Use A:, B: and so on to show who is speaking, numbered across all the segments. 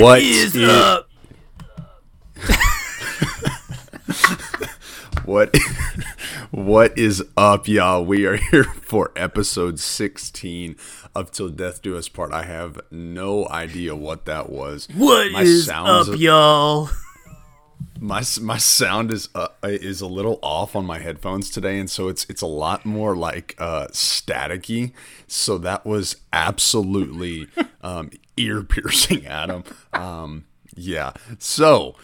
A: what, what is, is up? what what is up y'all? We are here for episode 16 of till death do us part. I have no idea what that was.
B: What my is up y'all
A: my my sound is uh, is a little off on my headphones today, and so it's it's a lot more like uh, staticky. So that was absolutely um, ear piercing, Adam. Um, yeah. So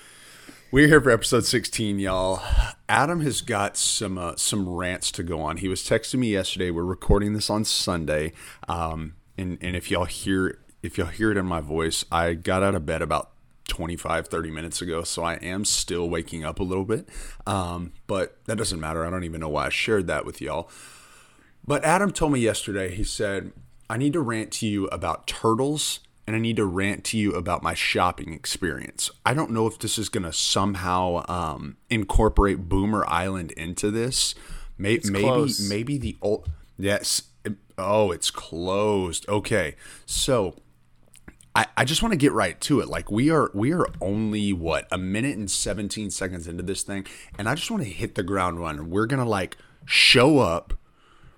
A: we're here for episode 16, y'all. Adam has got some uh, some rants to go on. He was texting me yesterday. We're recording this on Sunday, um, and and if y'all hear if y'all hear it in my voice, I got out of bed about 25, 30 minutes ago. So I am still waking up a little bit. Um, but that doesn't matter. I don't even know why I shared that with y'all. But Adam told me yesterday, he said, I need to rant to you about turtles and I need to rant to you about my shopping experience. I don't know if this is going to somehow um, incorporate Boomer Island into this. Maybe, maybe, close. maybe the old, yes. Oh, it's closed. Okay. So I, I just want to get right to it. Like we are we are only what a minute and 17 seconds into this thing, and I just want to hit the ground running. We're gonna like show up,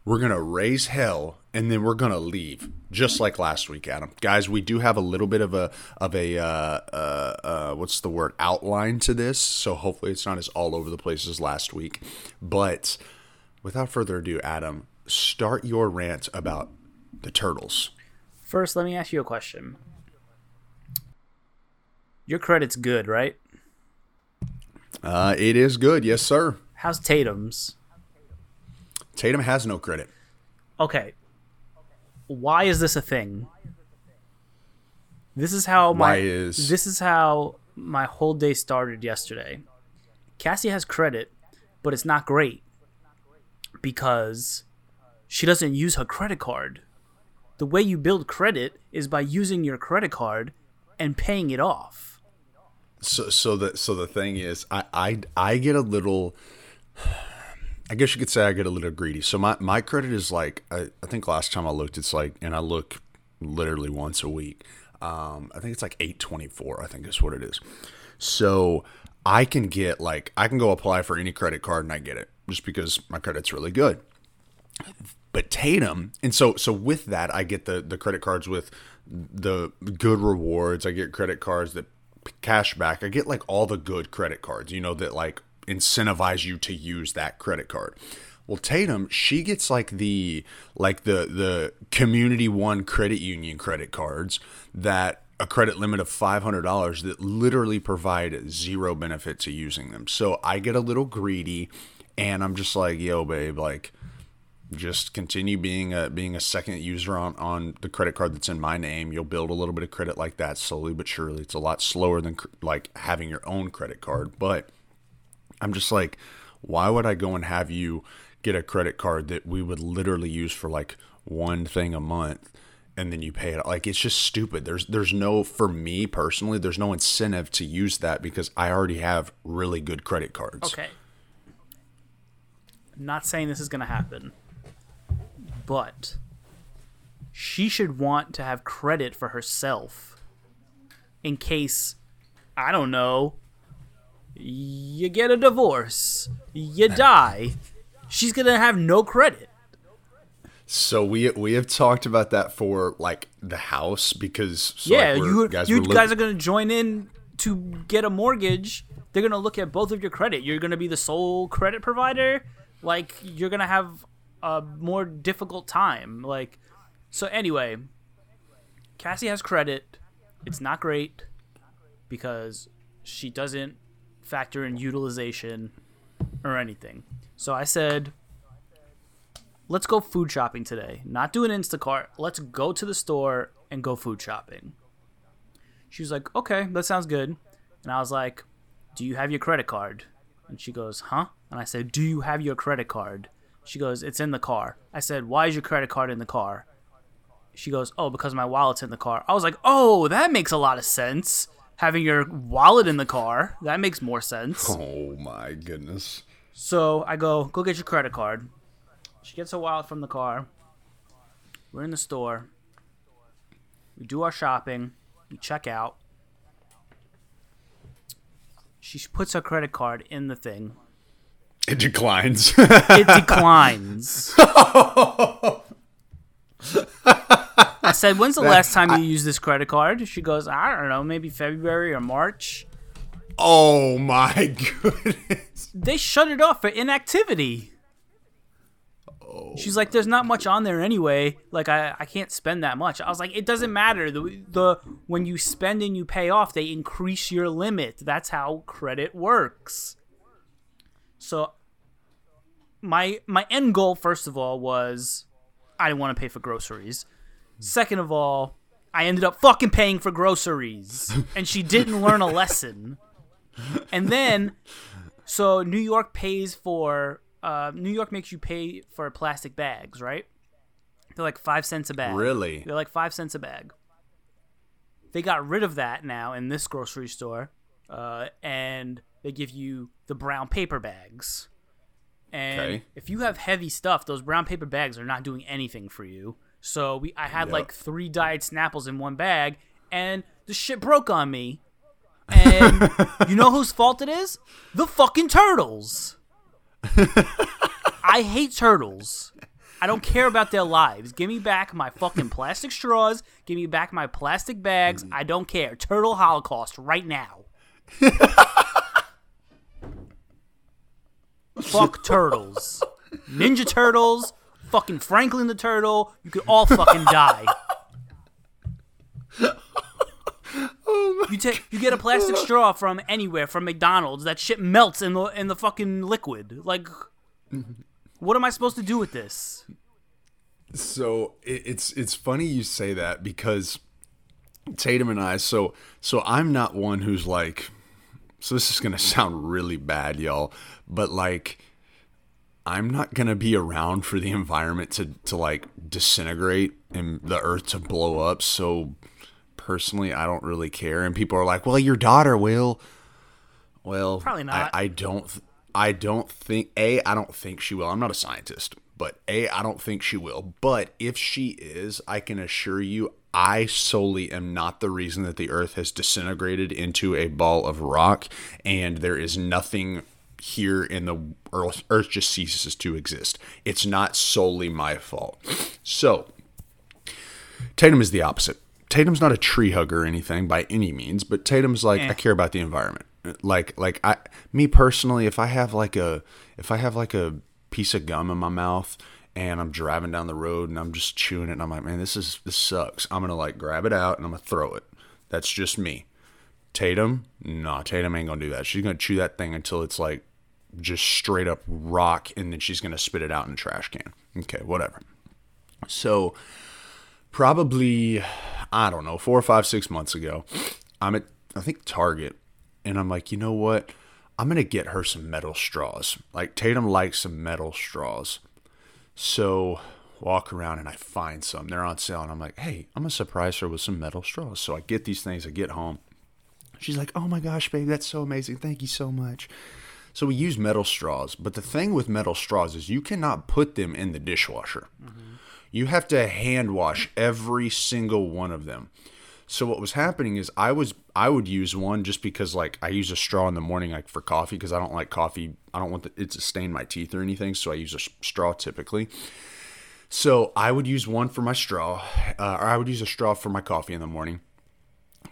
A: we're gonna raise hell, and then we're gonna leave, just like last week, Adam. Guys, we do have a little bit of a of a uh, uh, uh, what's the word outline to this, so hopefully it's not as all over the place as last week. But without further ado, Adam, start your rant about the turtles.
B: First, let me ask you a question. Your credit's good, right?
A: Uh, it is good, yes, sir.
B: How's Tatum's?
A: Tatum has no credit.
B: Okay. Why is this a thing? This is how my Why is... this is how my whole day started yesterday. Cassie has credit, but it's not great because she doesn't use her credit card. The way you build credit is by using your credit card and paying it off
A: so so the so the thing is I, I I get a little I guess you could say I get a little greedy. So my, my credit is like I, I think last time I looked it's like and I look literally once a week. Um, I think it's like 824, I think is what it is. So I can get like I can go apply for any credit card and I get it just because my credit's really good. But Tatum, and so so with that I get the the credit cards with the good rewards. I get credit cards that cash back. I get like all the good credit cards, you know, that like incentivize you to use that credit card. Well, Tatum, she gets like the like the the community one credit union credit cards that a credit limit of $500 that literally provide zero benefit to using them. So I get a little greedy and I'm just like, "Yo, babe, like just continue being a being a second user on on the credit card that's in my name. You'll build a little bit of credit like that slowly but surely. It's a lot slower than like having your own credit card but i'm just like why would i go and have you get a credit card that we would literally use for like one thing a month and then you pay it? Like it's just stupid. There's there's no for me personally there's no incentive to use that because i already have really good credit cards.
B: Okay. Not saying this is going to happen but she should want to have credit for herself in case I don't know you get a divorce, you die. She's going to have no credit.
A: So we we have talked about that for like the house because
B: so yeah, like you guys, you guys are going to join in to get a mortgage. They're going to look at both of your credit. You're going to be the sole credit provider. Like you're going to have a more difficult time. Like, so anyway, Cassie has credit. It's not great because she doesn't factor in utilization or anything. So I said, let's go food shopping today. Not do an Instacart. Let's go to the store and go food shopping. She was like, okay, that sounds good. And I was like, do you have your credit card? And she goes, huh? And I said, do you have your credit card? She goes, It's in the car. I said, Why is your credit card in the car? She goes, Oh, because my wallet's in the car. I was like, Oh, that makes a lot of sense. Having your wallet in the car. That makes more sense.
A: Oh my goodness.
B: So I go, Go get your credit card. She gets her wallet from the car. We're in the store. We do our shopping. We check out. She puts her credit card in the thing.
A: It declines.
B: It declines. I said, "When's the last time you used this credit card?" She goes, "I don't know, maybe February or March."
A: oh my goodness.
B: They shut it off for inactivity. Oh She's like, "There's not much on there anyway. Like, I, I can't spend that much." I was like, "It doesn't matter. The the when you spend and you pay off, they increase your limit. That's how credit works." So, my my end goal, first of all, was I didn't want to pay for groceries. Second of all, I ended up fucking paying for groceries, and she didn't learn a lesson. And then, so New York pays for uh, New York makes you pay for plastic bags, right? They're like five cents a bag.
A: Really?
B: They're like five cents a bag. They got rid of that now in this grocery store, uh, and they give you the brown paper bags. And
A: Okay.
B: if you have heavy stuff, those brown paper bags are not doing anything for you. So we, I had
A: Yep.
B: like three diet Snapples in one bag, and the shit broke on me. And you know whose fault it is? The fucking turtles. I hate turtles. I don't care about their lives. Give me back my fucking plastic straws. Give me back my plastic bags. Mm. I don't care. Turtle Holocaust right now. Fuck turtles. Ninja Turtles, fucking Franklin the Turtle, you could all fucking die. Oh you take you get a plastic straw from anywhere from McDonald's. That shit melts in the in the fucking liquid. Like, what am I supposed to do with this?
A: So it, it's it's funny you say that because Tatum and I. So so I'm not one who's like. So this is gonna sound really bad, y'all, but like. I'm not gonna be around for the environment to, to like disintegrate and the earth to blow up. So personally, I don't really care. And people are like, "Well, your daughter will." Well,
B: Probably not.
A: I, I don't. th- I don't think a. I don't think she will. I'm not a scientist, but a. I don't think she will. But if she is, I can assure you, I solely am not the reason that the Earth has disintegrated into a ball of rock, and there is nothing here in the Earth. Earth just ceases to exist. It's not solely my fault. So Tatum is the opposite. Tatum's not a tree hugger or anything by any means, but Tatum's like I care about the environment. Like like I me personally, if I have like a if I have like a piece of gum in my mouth and I'm driving down the road and I'm just chewing it and I'm like, man, this is this sucks. I'm gonna like grab it out and I'm gonna throw it. That's just me. Tatum, no, Tatum ain't gonna do that. She's gonna chew that thing until it's like just straight up rock, and then she's gonna spit it out in the trash can. Okay, whatever. So probably I don't know, four or five, six months ago, I'm at I think Target, and I'm like, you know what? I'm gonna get her some metal straws. Like Tatum likes some metal straws. So walk around and I find some. They're on sale, and I'm like, hey, I'm gonna surprise her with some metal straws. So I get these things. I get home. She's like, oh my gosh, baby, that's so amazing. Thank you so much. So we use metal straws, but the thing with metal straws is you cannot put them in the dishwasher. Mm-hmm. You have to hand wash every single one of them. So what was happening is I was I would use one just because like I use a straw in the morning like for coffee because I don't like coffee. I don't want the, it to stain my teeth or anything, so I use a straw typically. So I would use one for my straw, uh, or I would use a straw for my coffee in the morning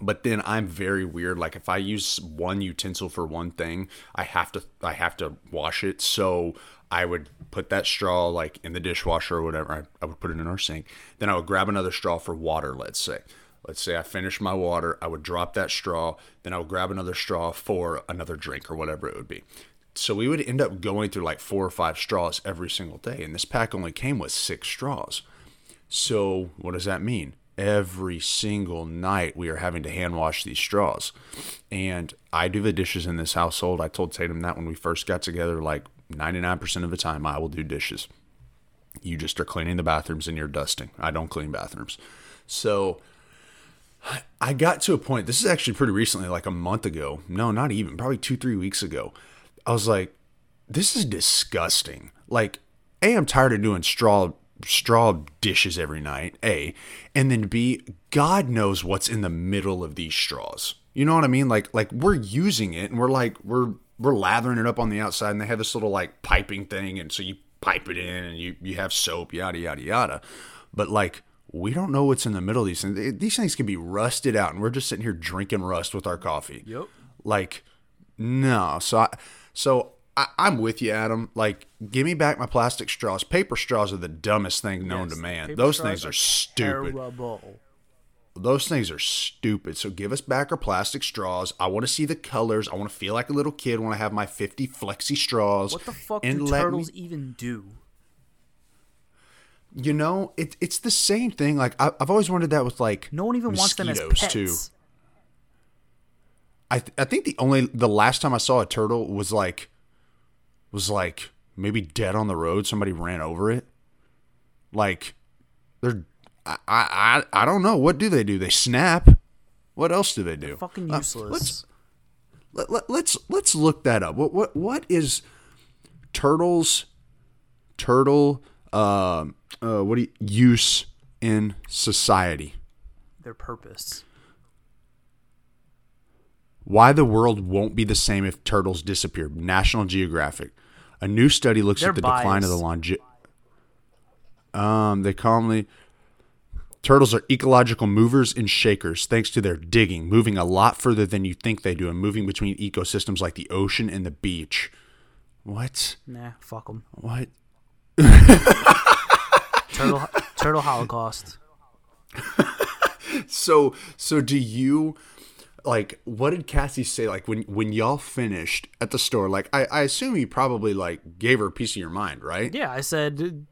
A: but then I'm very weird. Like if I use one utensil for one thing, I have to I have to wash it. So I would put that straw like in the dishwasher or whatever. I, I would put it in our sink. Then I would grab another straw for water. Let's say, let's say I finished my water. I would drop that straw. Then I would grab another straw for another drink or whatever it would be. So we would end up going through like four or five straws every single day. And this pack only came with six straws. So what does that mean? Every single night we are having to hand wash these straws. And I do the dishes in this household. I told Tatum that when we first got together, like 99% of the time I will do dishes. You just are cleaning the bathrooms and you're dusting. I don't clean bathrooms. So I got to a point, this is actually pretty recently, like a month ago. No, not even, probably two, three weeks ago. I was like, this is disgusting. Like, A, I'm tired of doing straw straw dishes every night, A. And then B, God knows what's in the middle of these straws. You know what I mean? Like like we're using it and we're like we're we're lathering it up on the outside and they have this little like piping thing and so you pipe it in and you you have soap yada yada yada. But like we don't know what's in the middle of these things. These things can be rusted out and we're just sitting here drinking rust with our coffee.
B: Yep.
A: Like no. So I so I, I'm with you, Adam. Like, give me back my plastic straws. Paper straws are the dumbest thing known to man. Those things are stupid.
B: Terrible.
A: Those things are stupid. So give us back our plastic straws. I want to see the colors. I want to feel like a little kid. when I have my 50 flexi straws.
B: What the fuck
A: and
B: do
A: let me-
B: turtles even do?
A: You know, it, it's the same thing. Like I, I've always wondered that with like
B: No one even wants them as pets.
A: too. I th- I think the only the last time I saw a turtle was like was like maybe dead on the road. Somebody ran over it. Like they're I I I don't know what do they do? They snap. What else do they do?
B: Fucking
A: Uh,
B: useless.
A: let's let, let, let's let's look that up. What what what is turtles turtle um uh what do you, use in society?
B: Their purpose.
A: Why the world won't be the same if turtles disappear. National Geographic. A new study looks
B: They're
A: at the decline of the
B: biased.
A: longe. Um, they calmly. Turtles are ecological movers and shakers thanks to their digging, moving a lot further than you think they do, and moving between ecosystems like the ocean and the beach. What?
B: Nah, fuck them.
A: What?
B: Turtle, turtle Holocaust.
A: So so do you like what did Cassie say like when when y'all finished at the store like I, I assume you probably like gave her a piece of your mind right
B: Yeah, I said,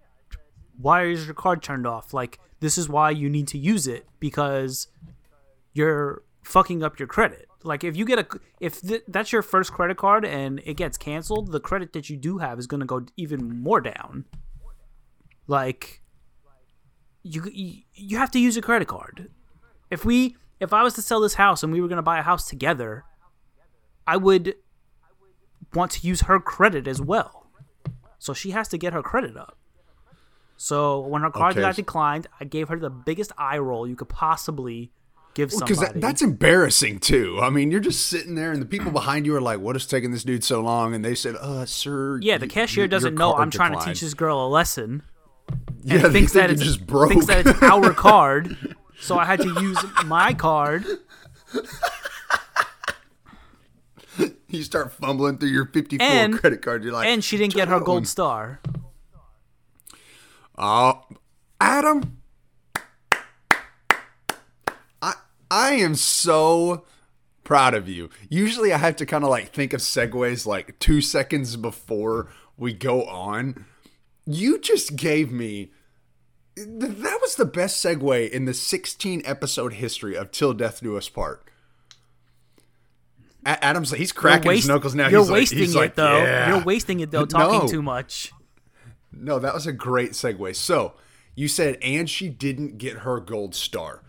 B: why is your card turned off? Like, this is why you need to use it because you're fucking up your credit. Like, if you get a, if th- that's your first credit card and it gets canceled, the credit that you do have is going to go even more down. Like, you, you you have to use a credit card. If we, if I was to sell this house and we were going to buy a house together, I would want to use her credit as well. So she has to get her credit up. So when her card
A: Okay.
B: got declined, I gave her the biggest eye roll you could possibly give somebody.
A: because that, that's embarrassing too I mean you're just sitting there and the people behind you are like what is taking this dude so long and they said uh sir
B: yeah, the cashier
A: y-
B: doesn't know I'm trying to teach this girl a lesson.
A: Yeah
B: thinks that it's
A: just broke
B: thinks that it's our card. So I had to use my card.
A: you start fumbling through your 54
B: And-
A: credit card you're like
B: And she didn't get her gold star.
A: Oh, Adam, I I am so proud of you. Usually, I have to kind of like think of segues like two seconds before we go on. You just gave me. th- That was the best segue in the 16 episode history of Till Death Do Us Part. A- Adam's he's cracking
B: You're
A: his knuckles now.
B: You're
A: he's like-
B: wasting
A: he's
B: it
A: like,
B: though.
A: "Yeah."
B: You're wasting it though, talking
A: No.
B: too much.
A: No, that was a great segue. So you said, and she didn't get her gold star.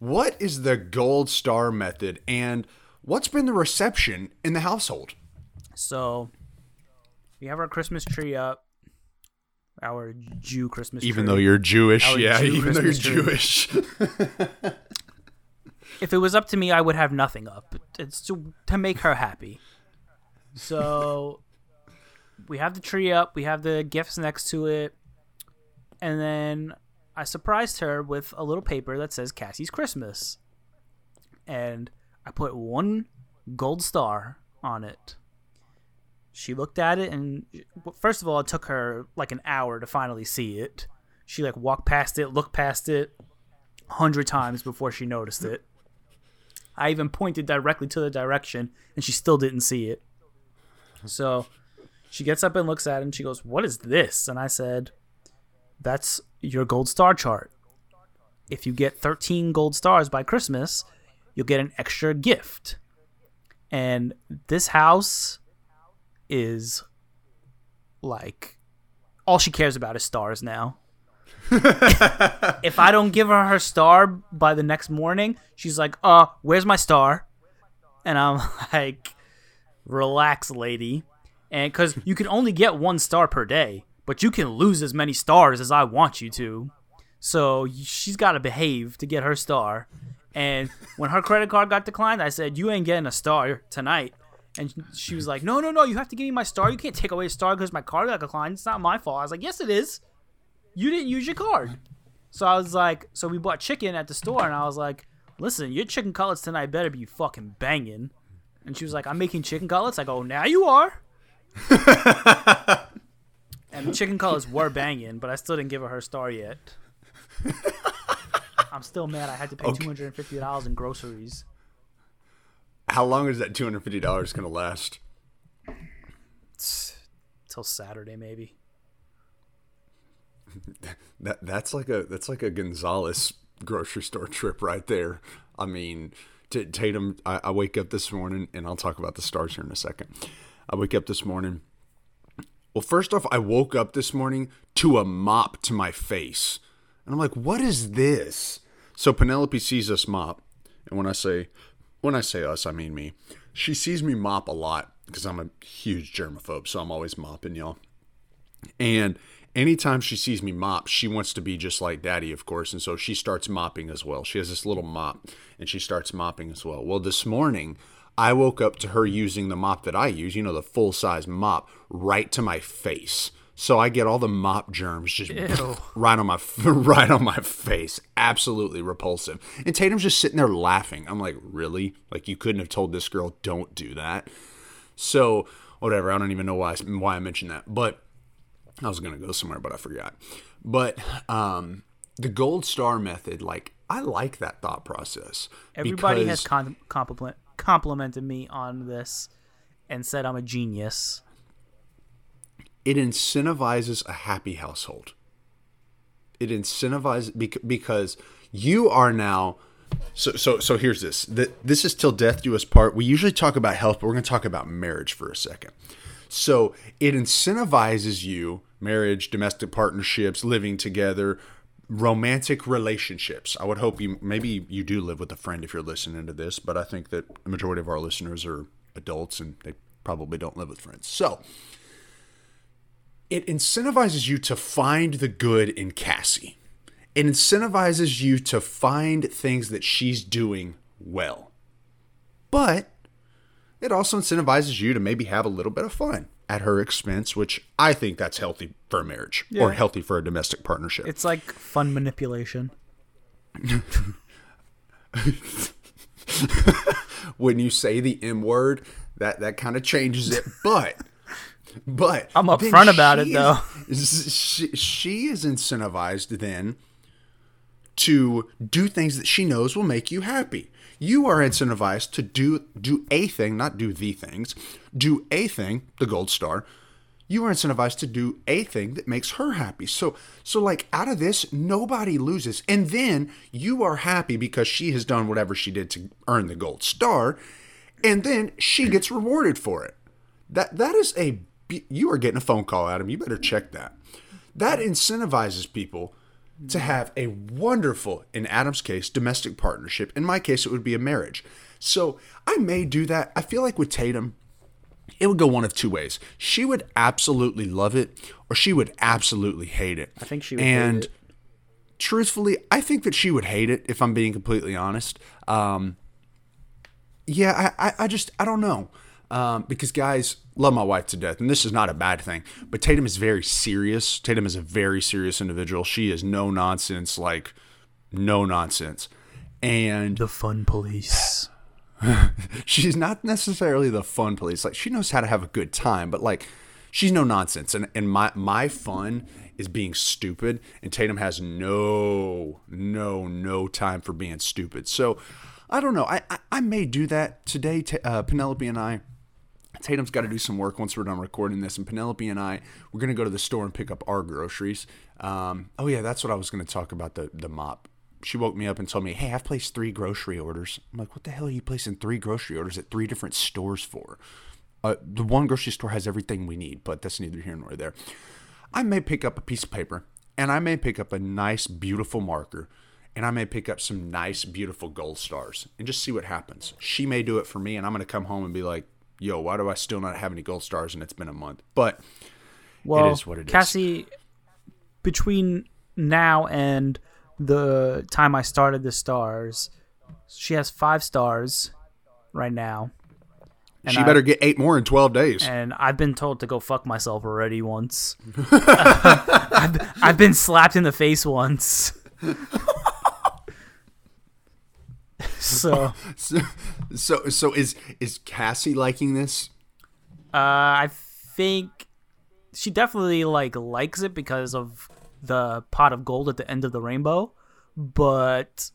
A: What is the gold star method, and what's been the reception in the household?
B: So we have our Christmas tree up. Our Jew Christmas tree.
A: Even though you're Jewish,
B: Our
A: yeah,
B: Jew
A: even though you're
B: tree.
A: Jewish.
B: if it was up to me, I would have nothing up. It's to, to make her happy. So we have the tree up, we have the gifts next to it, and then I surprised her with a little paper that says Cassie's Christmas. And I put one gold star on it. She looked at it, and first of all, it took her like an hour to finally see it. She like walked past it, looked past it, a hundred times before she noticed it. I even pointed directly to the direction, and she still didn't see it. So she gets up and looks at it, and she goes, "What is this?" And I said, "That's your gold star chart. If you get 13 gold stars by Christmas, you'll get an extra gift." And this house is like all she cares about is stars now if I don't give her her star by the next morning, she's like, "Uh, where's my star?" And I'm like, "Relax, lady." And cuz you can only get one star per day, but you can lose as many stars as I want you to. So she's got to behave to get her star. And when her credit card got declined, I said, "You ain't getting a star tonight." And she was like, "No, no, no! You have to give me my star. You can't take away a star because my card got declined. It's not my fault." I was like, "Yes, it is. You didn't use your card." So I was like, "So we bought chicken at the store," and I was like, "Listen, your chicken cutlets tonight better be fucking banging." And she was like, "I'm making chicken cutlets." I go, "Now you are." and the chicken cutlets were banging, but I still didn't give her her star yet. I'm still mad. I had to pay two hundred and fifty dollars in groceries.
A: How long is that two hundred fifty dollars going to last?
B: Till Saturday, maybe.
A: That that's like a that's like a Gonzalez grocery store trip right there. I mean, T- Tatum. I, I wake up this morning, and I'll talk about the stars here in a second. I wake up this morning. Well, first off, I woke up this morning to a mop to my face. And I'm like, what is this? So Penelope sees us mop. And when I say when I say us, I mean me. She sees me mop a lot because I'm a huge germaphobe, so I'm always mopping y'all. And anytime she sees me mop, she wants to be just like daddy, of course. And so she starts mopping as well. She has this little mop and she starts mopping as well. Well, this morning, I woke up to her using the mop that I use, you know, the full size mop, right to my face. So I get all the mop germs just
B: Ew.
A: right on my right on my face. Absolutely repulsive. And Tatum's just sitting there laughing. I'm like, really? Like you couldn't have told this girl don't do that. So whatever. I don't even know why I, why I mentioned that, but I was gonna go somewhere, but I forgot. But um, the gold star method, like I like that thought process.
B: Everybody has con- compliment complimented me on this and said I'm a genius.
A: It incentivizes a happy household. It incentivizes because you are now. So so so here's this. This is till death do us part. We usually talk about health, but we're going to talk about marriage for a second. So it incentivizes you marriage, domestic partnerships, living together, romantic relationships. I would hope you maybe you do live with a friend if you're listening to this, but I think that the majority of our listeners are adults and they probably don't live with friends. So it incentivizes you to find the good in Cassie. It incentivizes you to find things that she's doing well. But it also incentivizes you to maybe have a little bit of fun at her expense, which I think that's healthy for a marriage or healthy for a domestic partnership.
B: It's like fun manipulation.
A: when you say the M word, that that kind of changes it. But but
B: I'm upfront about it, though.
A: Is, she, she is incentivized then to do things that she knows will make you happy. You are incentivized to do do a thing, not do the things. Do a thing, the gold star. You are incentivized to do a thing that makes her happy. So so like out of this, nobody loses. And then you are happy because she has done whatever she did to earn the gold star, and then she gets rewarded for it. That that is a you are getting a phone call, Adam. You better check that. That incentivizes people to have a wonderful, in Adam's case, domestic partnership. In my case, it would be a marriage. So I may do that. I feel like with Tatum, it would go one of two ways. She would absolutely love it, or she would absolutely hate it.
B: I think she would hate
A: and truthfully, I think that she would hate it if I'm being completely honest. Um, yeah, I, I, I just I don't know. Um, because guys love my wife to death, and this is not a bad thing. But Tatum is very serious. Tatum is a very serious individual. She is no nonsense, like no nonsense, and
B: The fun police.
A: she's not necessarily the fun police. Like she knows how to have a good time, but like she's no nonsense. And and my my fun is being stupid, and Tatum has no no no time for being stupid. So I don't know. I I, I may do that today. Uh, Penelope and I. Tatum's got to do some work once we're done recording this, and Penelope and I we're gonna go to the store and pick up our groceries. Um, oh yeah, that's what I was gonna talk about the the mop. She woke me up and told me, "Hey, I've placed three grocery orders." I'm like, "What the hell are you placing three grocery orders at three different stores for?" Uh, the one grocery store has everything we need, but that's neither here nor there. I may pick up a piece of paper, and I may pick up a nice, beautiful marker, and I may pick up some nice, beautiful gold stars, and just see what happens. She may do it for me, and I'm gonna come home and be like, "Yo, why do I still not have any gold stars?" And it's been a month, but
B: Well,
A: is what it is.
B: Cassie, between now and the time I started the stars, she has five stars right now.
A: she better get eight more in 12 days.
B: And I've been told to go fuck myself already once. I've, I've been slapped in the face once. so,
A: so, so, so is is Cassie liking this?
B: Uh, I think she definitely like likes it because of the pot of gold at the end of the rainbow, but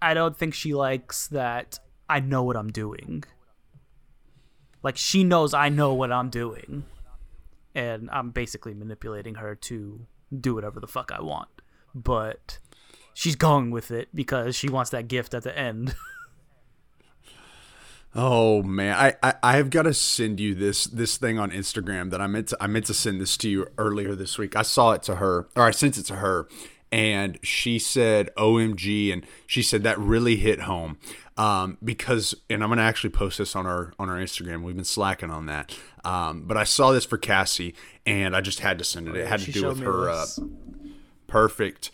B: I don't think she likes that I know what I'm doing. Like she knows I know what I'm doing. And I'm basically manipulating her to do whatever the fuck I want. But she's going with it because she wants that gift at the end.
A: Oh man, I, I I've got to send you this this thing on Instagram that I meant to I meant to send this to you earlier this week. I saw it to her, or I sent it to her, and she said OMG, and she said that really hit home um, because, and I'm gonna actually post this on our on our Instagram. We've been slacking on that, um, but I saw this for Cassie, and I just had to send it. It had to do with her uh, perfect.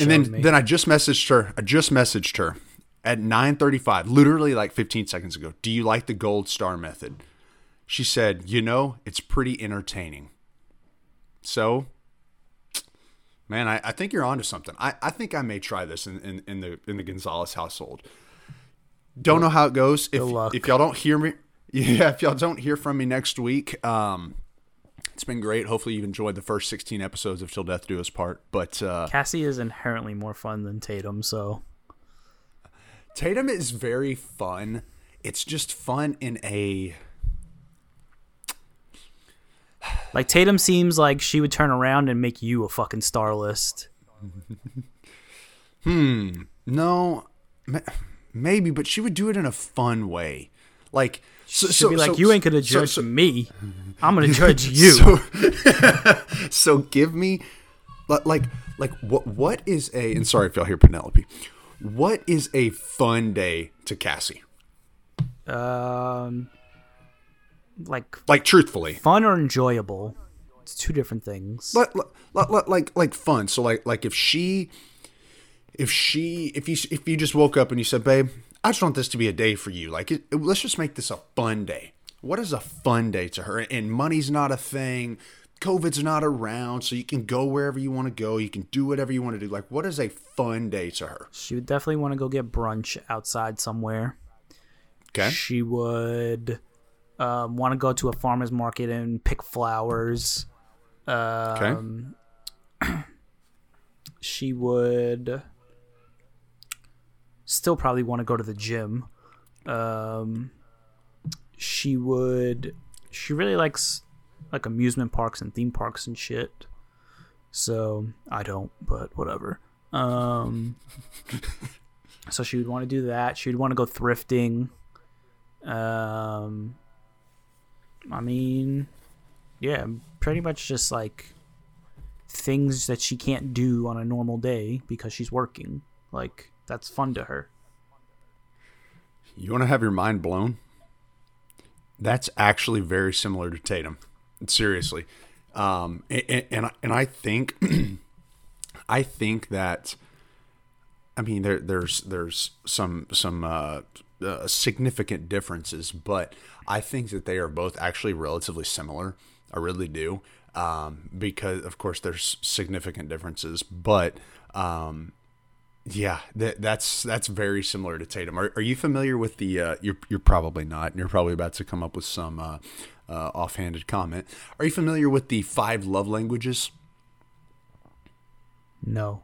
A: And then
B: me.
A: then I just messaged her. I just messaged her at 9:35, literally like 15 seconds ago. Do you like the gold star method? She said, "You know, it's pretty entertaining." So, man, I, I think you're onto something. I, I think I may try this in, in, in the in the Gonzalez household. Don't know how it goes. If if y'all don't hear me, yeah, if y'all don't hear from me next week, um, it's been great. Hopefully, you've enjoyed the first 16 episodes of Till Death Do Us Part. But uh,
B: Cassie is inherently more fun than Tatum, so
A: Tatum is very fun. It's just fun in a
B: like Tatum seems like she would turn around and make you a fucking star list. Hmm.
A: No, ma- maybe, but she would do it in a fun way. Like so,
B: She'd
A: so
B: be like,
A: so-
B: "You ain't gonna judge
A: so-
B: me. I'm gonna judge you."
A: So, so give me, like, like what what is a? And sorry if y'all hear Penelope. What is a fun day to Cassie?
B: um, like
A: Like truthfully,
B: fun or enjoyable. It's two different things.
A: like like like like fun. So like like if she, if she, if you if you just woke up and you said, babe, I just want this to be a day for you. Like it, let's just make this a fun day. What is a fun day to her? And money's not a thing. COVID's not around, so you can go wherever you want to go. You can do whatever you want to do. Like, what is a fun day to her?
B: She would definitely want to go get brunch outside somewhere.
A: Okay.
B: She would um, want to go to a farmer's market and pick flowers. Um, she would still probably want to go to the gym. Um, she would. She really likes like amusement parks and theme parks and shit. So I don't, but whatever. Um, so she would want to do that. She would want to go thrifting. Um, I mean, yeah, pretty much just like things that she can't do on a normal day because she's working. Like that's fun to her.
A: You want to have your mind blown? That's actually very similar to Tatum. Seriously, um, and and, I- and I think, I think that, I mean, there there's there's some some uh, uh, significant differences, but I think that they are both actually relatively similar. I really do, um, because of course there's significant differences, but um, yeah, that, that's that's very similar to Tatum. Are, are you familiar with the? Uh, you're you're probably not, and you're probably about to come up with some uh, uh, offhanded comment. Are you familiar with the five love languages?
B: No,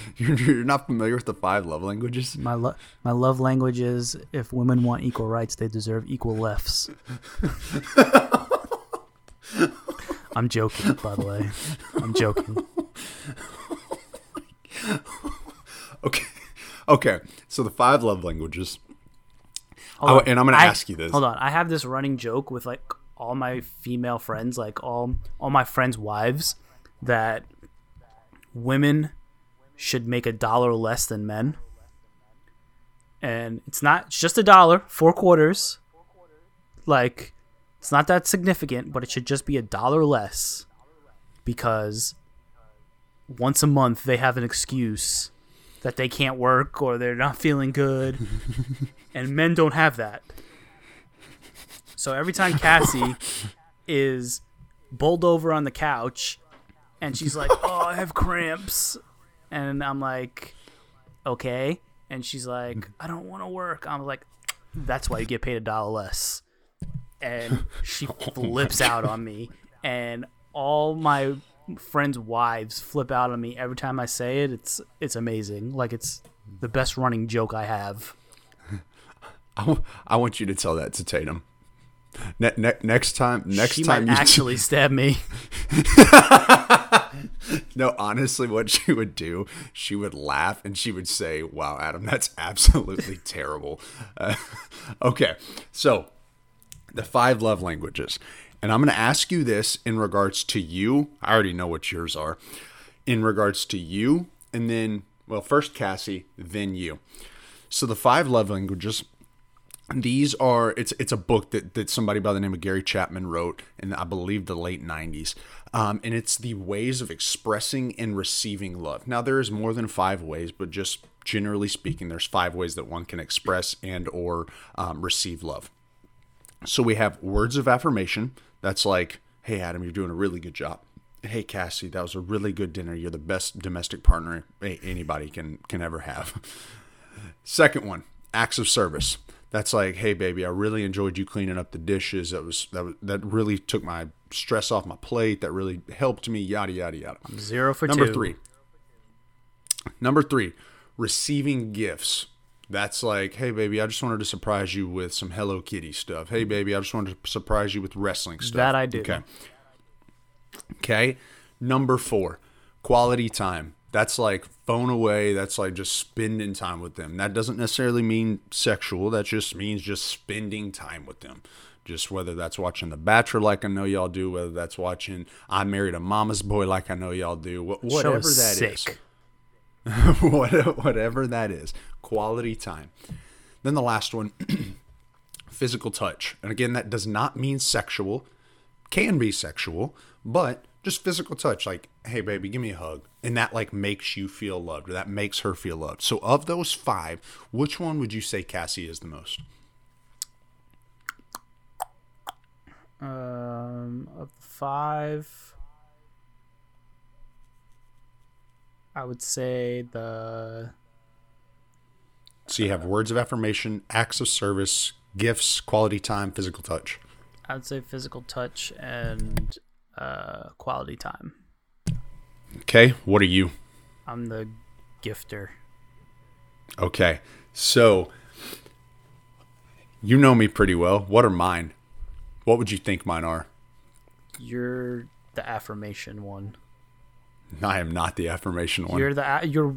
A: You're, you're not familiar with the five love languages?
B: my lo- my love language is if women want equal rights, they deserve equal lefts. I'm joking, by the way. I'm joking.
A: Okay, okay. So the five love languages. Oh, and I'm gonna ask you this.
B: Hold on, I have this running joke with like all my female friends, like all all my friends' wives, that women should make a dollar less than men, and it's not it's just a dollar, four quarters. Like, it's not that significant, but it should just be a dollar less, because once a month they have an excuse that they can't work or they're not feeling good. and men don't have that. So every time Cassie is bowled over on the couch and she's like, "Oh, I have cramps." And I'm like, "Okay." And she's like, "I don't want to work." I'm like, "That's why you get paid a dollar less." And she flips out on me and all my friends' wives flip out on me every time I say it. It's it's amazing. Like it's the best running joke I have.
A: I, w- I want you to tell that to Tatum. Ne- ne- next time, next
B: she
A: time
B: might actually stab me.
A: no, honestly, what she would do, she would laugh and she would say, "Wow, Adam, that's absolutely terrible." Uh, okay, so the five love languages, and I'm going to ask you this in regards to you. I already know what yours are. In regards to you, and then, well, first Cassie, then you. So the five love languages these are it's it's a book that, that somebody by the name of Gary Chapman wrote in I believe the late 90s um, and it's the ways of expressing and receiving love now there is more than five ways but just generally speaking there's five ways that one can express and or um, receive love so we have words of affirmation that's like hey Adam you're doing a really good job hey Cassie that was a really good dinner you're the best domestic partner anybody can can ever have second one acts of service that's like, hey baby, I really enjoyed you cleaning up the dishes. That was that was, that really took my stress off my plate. That really helped me. Yada yada yada.
B: Zero for
A: Number
B: two.
A: three. Number three, receiving gifts. That's like, hey baby, I just wanted to surprise you with some Hello Kitty stuff. Hey baby, I just wanted to surprise you with wrestling stuff.
B: That I do.
A: Okay. Okay. Number four, quality time. That's like phone away. That's like just spending time with them. That doesn't necessarily mean sexual. That just means just spending time with them. Just whether that's watching The Bachelor like I know y'all do, whether that's watching I Married a Mama's Boy like I know y'all do, whatever that is. What- whatever that is, quality time. Then the last one, physical touch. And again, that does not mean sexual, can be sexual, but just physical touch. Like, hey, baby, give me a hug. And that like makes you feel loved or that makes her feel loved. So, of those five, which one would you say Cassie is the most?
B: Um, of five, I would say the
A: So, you have words of affirmation, acts of service, gifts, quality time, physical touch.
B: I would say physical touch and uh, quality time.
A: Okay, what are you?
B: I'm the gifter.
A: Okay. So you know me pretty well. What are mine? What would you think mine are?
B: You're the affirmation one.
A: I am not the affirmation one.
B: You're the you're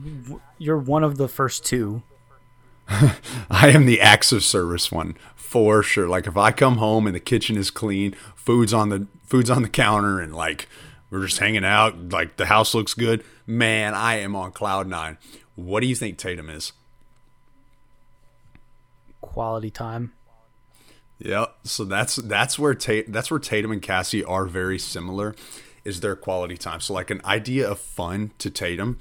B: you're one of the first two.
A: I am the acts of service one for sure. Like if I come home and the kitchen is clean, food's on the food's on the counter, and like we're just hanging out, like the house looks good, man, I am on cloud nine. What do you think Tatum is?
B: Quality time.
A: Yep. So that's that's where Ta- that's where Tatum and Cassie are very similar. Is their quality time. So like an idea of fun to Tatum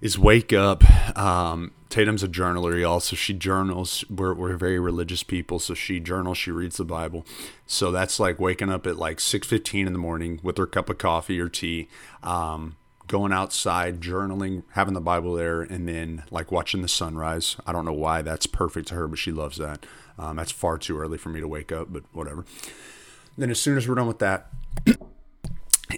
A: is wake up. Um, Tatum's a journaler, y'all. So she journals. We're we're very religious people, so she journals. She reads the Bible. So that's like waking up at like six fifteen in the morning with her cup of coffee or tea. Um, going outside, journaling, having the Bible there, and then like watching the sunrise. I don't know why that's perfect to her, but she loves that. Um, that's far too early for me to wake up, but whatever. Then as soon as we're done with that,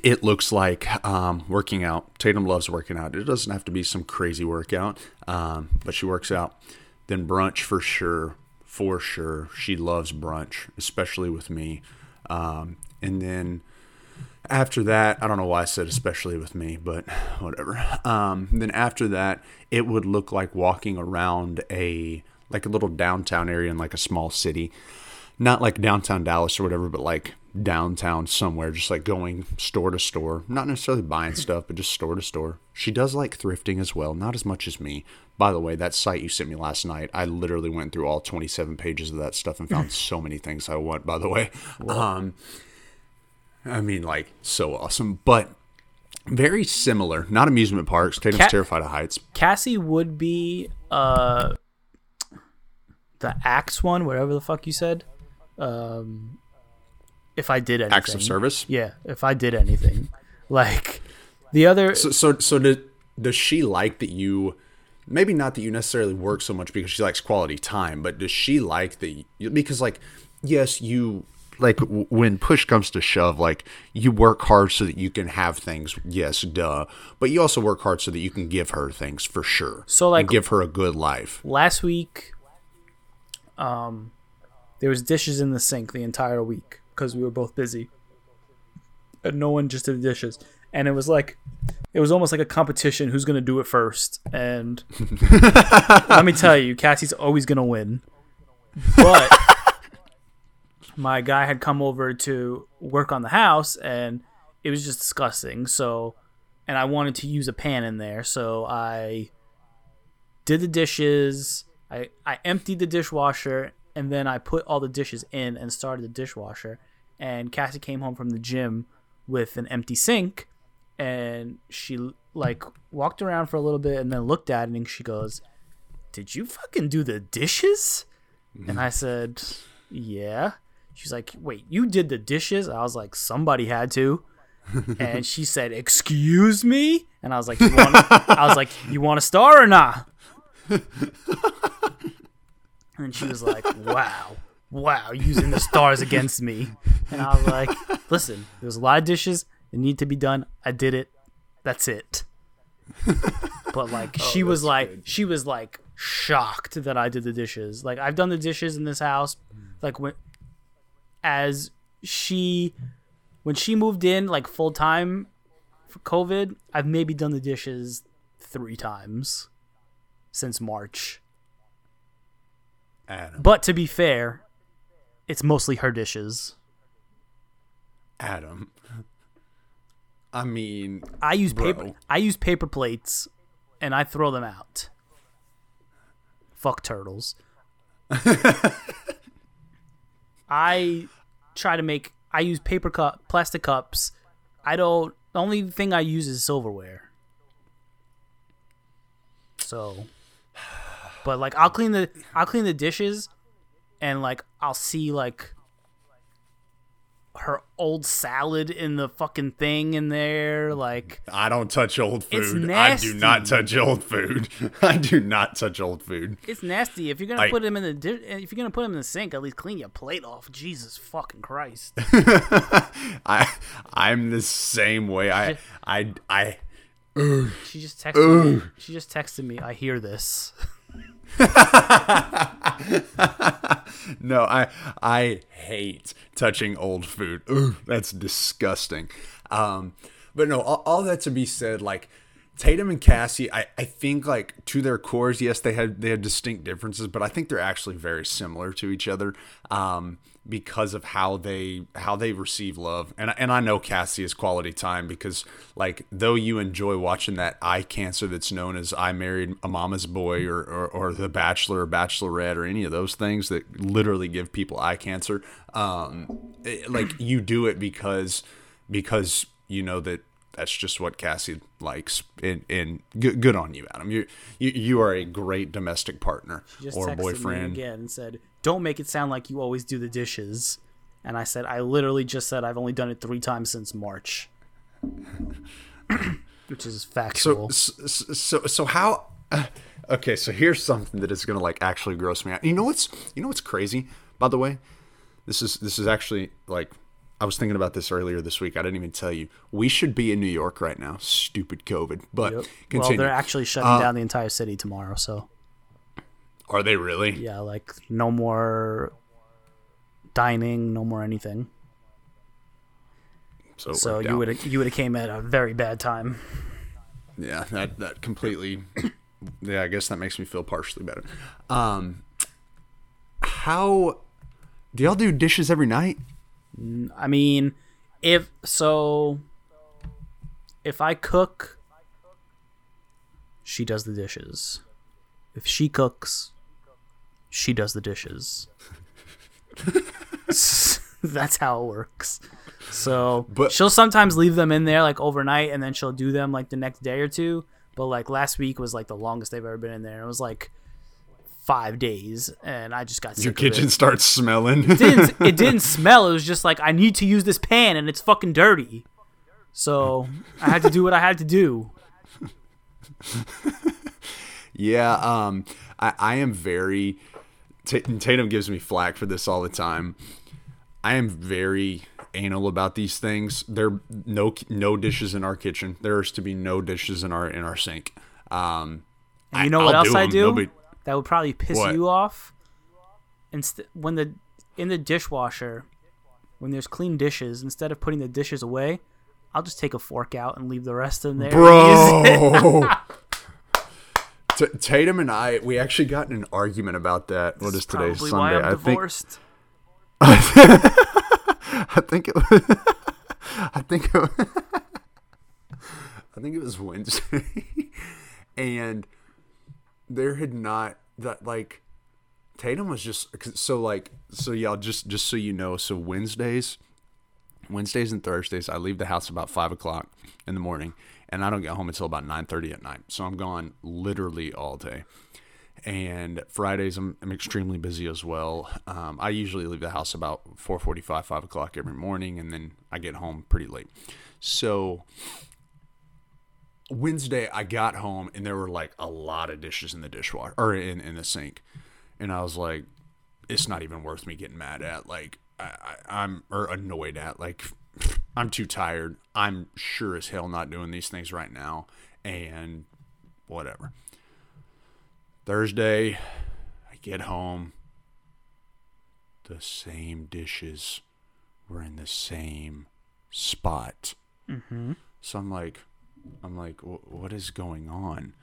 A: it looks like um, working out. Tatum loves working out. It doesn't have to be some crazy workout, um, but she works out. Then brunch for sure, for sure. She loves brunch, especially with me. Um, and then after that, I don't know why I said especially with me, but whatever. Um, then after that, it would look like walking around a like a little downtown area in like a small city, not like downtown Dallas or whatever, but like downtown somewhere, just like going store to store, not necessarily buying stuff, but just store to store. She does like thrifting as well, not as much as me. By the way, that site you sent me last night, I literally went through all 27 pages of that stuff and found so many things I want, by the way. Um, I mean, like, so awesome. But Very similar. Not amusement parks. Tatum's
B: Cat-
A: terrified of heights.
B: Cassie would be uh the axe one, whatever the fuck you said. Um if I did anything.
A: Acts of service.
B: Yeah, if I did anything. Like the other
A: So, so, so does, does she like that you? Maybe not that you necessarily work so much because she likes quality time, but does she like that? You, because, like, yes, you like w- when push comes to shove, like you work hard so that you can have things. Yes, duh. But you also work hard so that you can give her things for sure.
B: So, like-
A: give her a good life.
B: last week um there was dishes in the sink the entire week because we were both busy. And no one just did the dishes. And it was like it was almost like a competition who's gonna do it first. And let me tell you cassie's always gonna win. But my guy had come over to work on the house and it was just disgusting. So and i wanted to use a pan in there. So i did the dishes. I, I emptied the dishwasher and then I put all the dishes in and started the dishwasher. And Cassie came home from the gym with an empty sink and she like walked around for a little bit and then looked at it and she goes, Did you fucking do the dishes? And I said, Yeah. She's like, Wait, you did the dishes? I was like, Somebody had to. and she said, "Excuse me," and I was like, you want, "I was like, you want a star or not?" and she was like, "Wow, wow, using the stars against me." And I was like, "Listen, there's a lot of dishes that need to be done. I did it. That's it." But like, oh, she was like,
A: good.
B: she was like shocked that I did the dishes. Like, I've done the dishes in this house, mm. like when as she when she moved in like full time for COVID, I've maybe done the dishes three times since March.
A: Adam,
B: But to be fair, it's mostly her dishes.
A: Adam. I mean,
B: I use
A: Bro.
B: paper I use paper plates and I throw them out. Fuck turtles. I try to make I use paper cup plastic cups. I don't the only thing I use is silverware. So but like I'll clean the I'll clean the dishes and like I'll see like her old salad in the fucking thing in there like
A: I don't touch old food. I do not touch old food. I do not touch old food.
B: It's nasty. If you're gonna
A: I-
B: put them in the di- if you're gonna put them in the sink, at least clean your plate off. Jesus fucking Christ!
A: I I'm the same way. I I I
B: She just texted me. She just texted me. I hear this.
A: no, I I hate touching old food. Ugh, that's disgusting. Um, but no, all, all that to be said, like Tatum and Cassie, I, I think like to their cores, yes, they had they had distinct differences, but I think they're actually very similar to each other. Um, because of how they how they receive love. And and I know Cassie is quality time because like though you enjoy watching that eye cancer that's known as I married a mama's boy or or, or the bachelor or bachelorette or any of those things that literally give people eye cancer um it- like you do it because because you know that that's just what Cassie likes and and good, good on you Adam you you you are a great domestic partner or boyfriend
B: again and said, "Don't make it sound like you always do the dishes." And I said, "I literally just said I've only done it three times since March," which is
A: So,
B: factual.
A: so, so, so how? uh, okay, so here's something that is gonna like actually gross me out. You know what's, you know what's crazy? By the way, this is this is actually like I was thinking about this earlier this week. I didn't even tell you. We should be in New York right now. Stupid COVID. But
B: well,
A: continue.
B: they're actually shutting down the entire city tomorrow, so
A: Are they really?
B: yeah, like no more dining, no more anything.
A: So,
B: So you would have you would have came at a very bad time.
A: Yeah, that that completely. yeah, I guess that makes me feel partially better. Um, how do y'all do dishes every night?
B: I mean, if so, if I cook, she does the dishes. If she cooks, she does the dishes. That's how it works. So
A: But-
B: she'll sometimes leave them in there like overnight, and then she'll do them like the next day or two. But like last week was like the longest they've ever been in there. It was like five days, and I just got sick
A: Your kitchen
B: It.
A: starts smelling.
B: It didn't, it didn't smell. It was just like I need to use this pan, and it's fucking dirty. So I had to do what I had to do.
A: Yeah, um, I, I am very. T- Tatum gives me flack for this all the time. I am very anal about these things. There no no dishes in our kitchen. There is to be no dishes in our in our sink. Um,
B: And you know what
A: I'll
B: else I do?
A: Nobody-
B: that would probably piss
A: What?
B: you off. Inst- when the in the dishwasher, when there's clean dishes, instead of putting the dishes away, I'll just take a fork out and leave the rest in there. and use it.
A: bro. T- Tatum and I, we actually got in an argument about that. What is today?
B: Probably
A: Sunday.
B: why I'm
A: I think.
B: divorced.
A: I think it was. I think it was, I think it was Wednesday, and there had not that like Tatum was just so like so y'all just just so you know so Wednesdays, Wednesdays and Thursdays I leave the house about five o'clock in the morning and I don't get home until about nine thirty at night so I'm gone literally all day and Fridays I'm, I'm extremely busy as well. Um, I usually leave the house about 4:45, 5 o'clock every morning, and then I get home pretty late. So Wednesday I got home and there were like a lot of dishes in the dishwasher or in, in the sink, and I was like, it's not even worth me getting mad at. Like I, I, I'm or annoyed at. Like I'm too tired. I'm sure as hell not doing these things right now, and whatever. Thursday, I get home. The same dishes were in the same spot. Mm-hmm. So I'm like, I'm like, what is going on?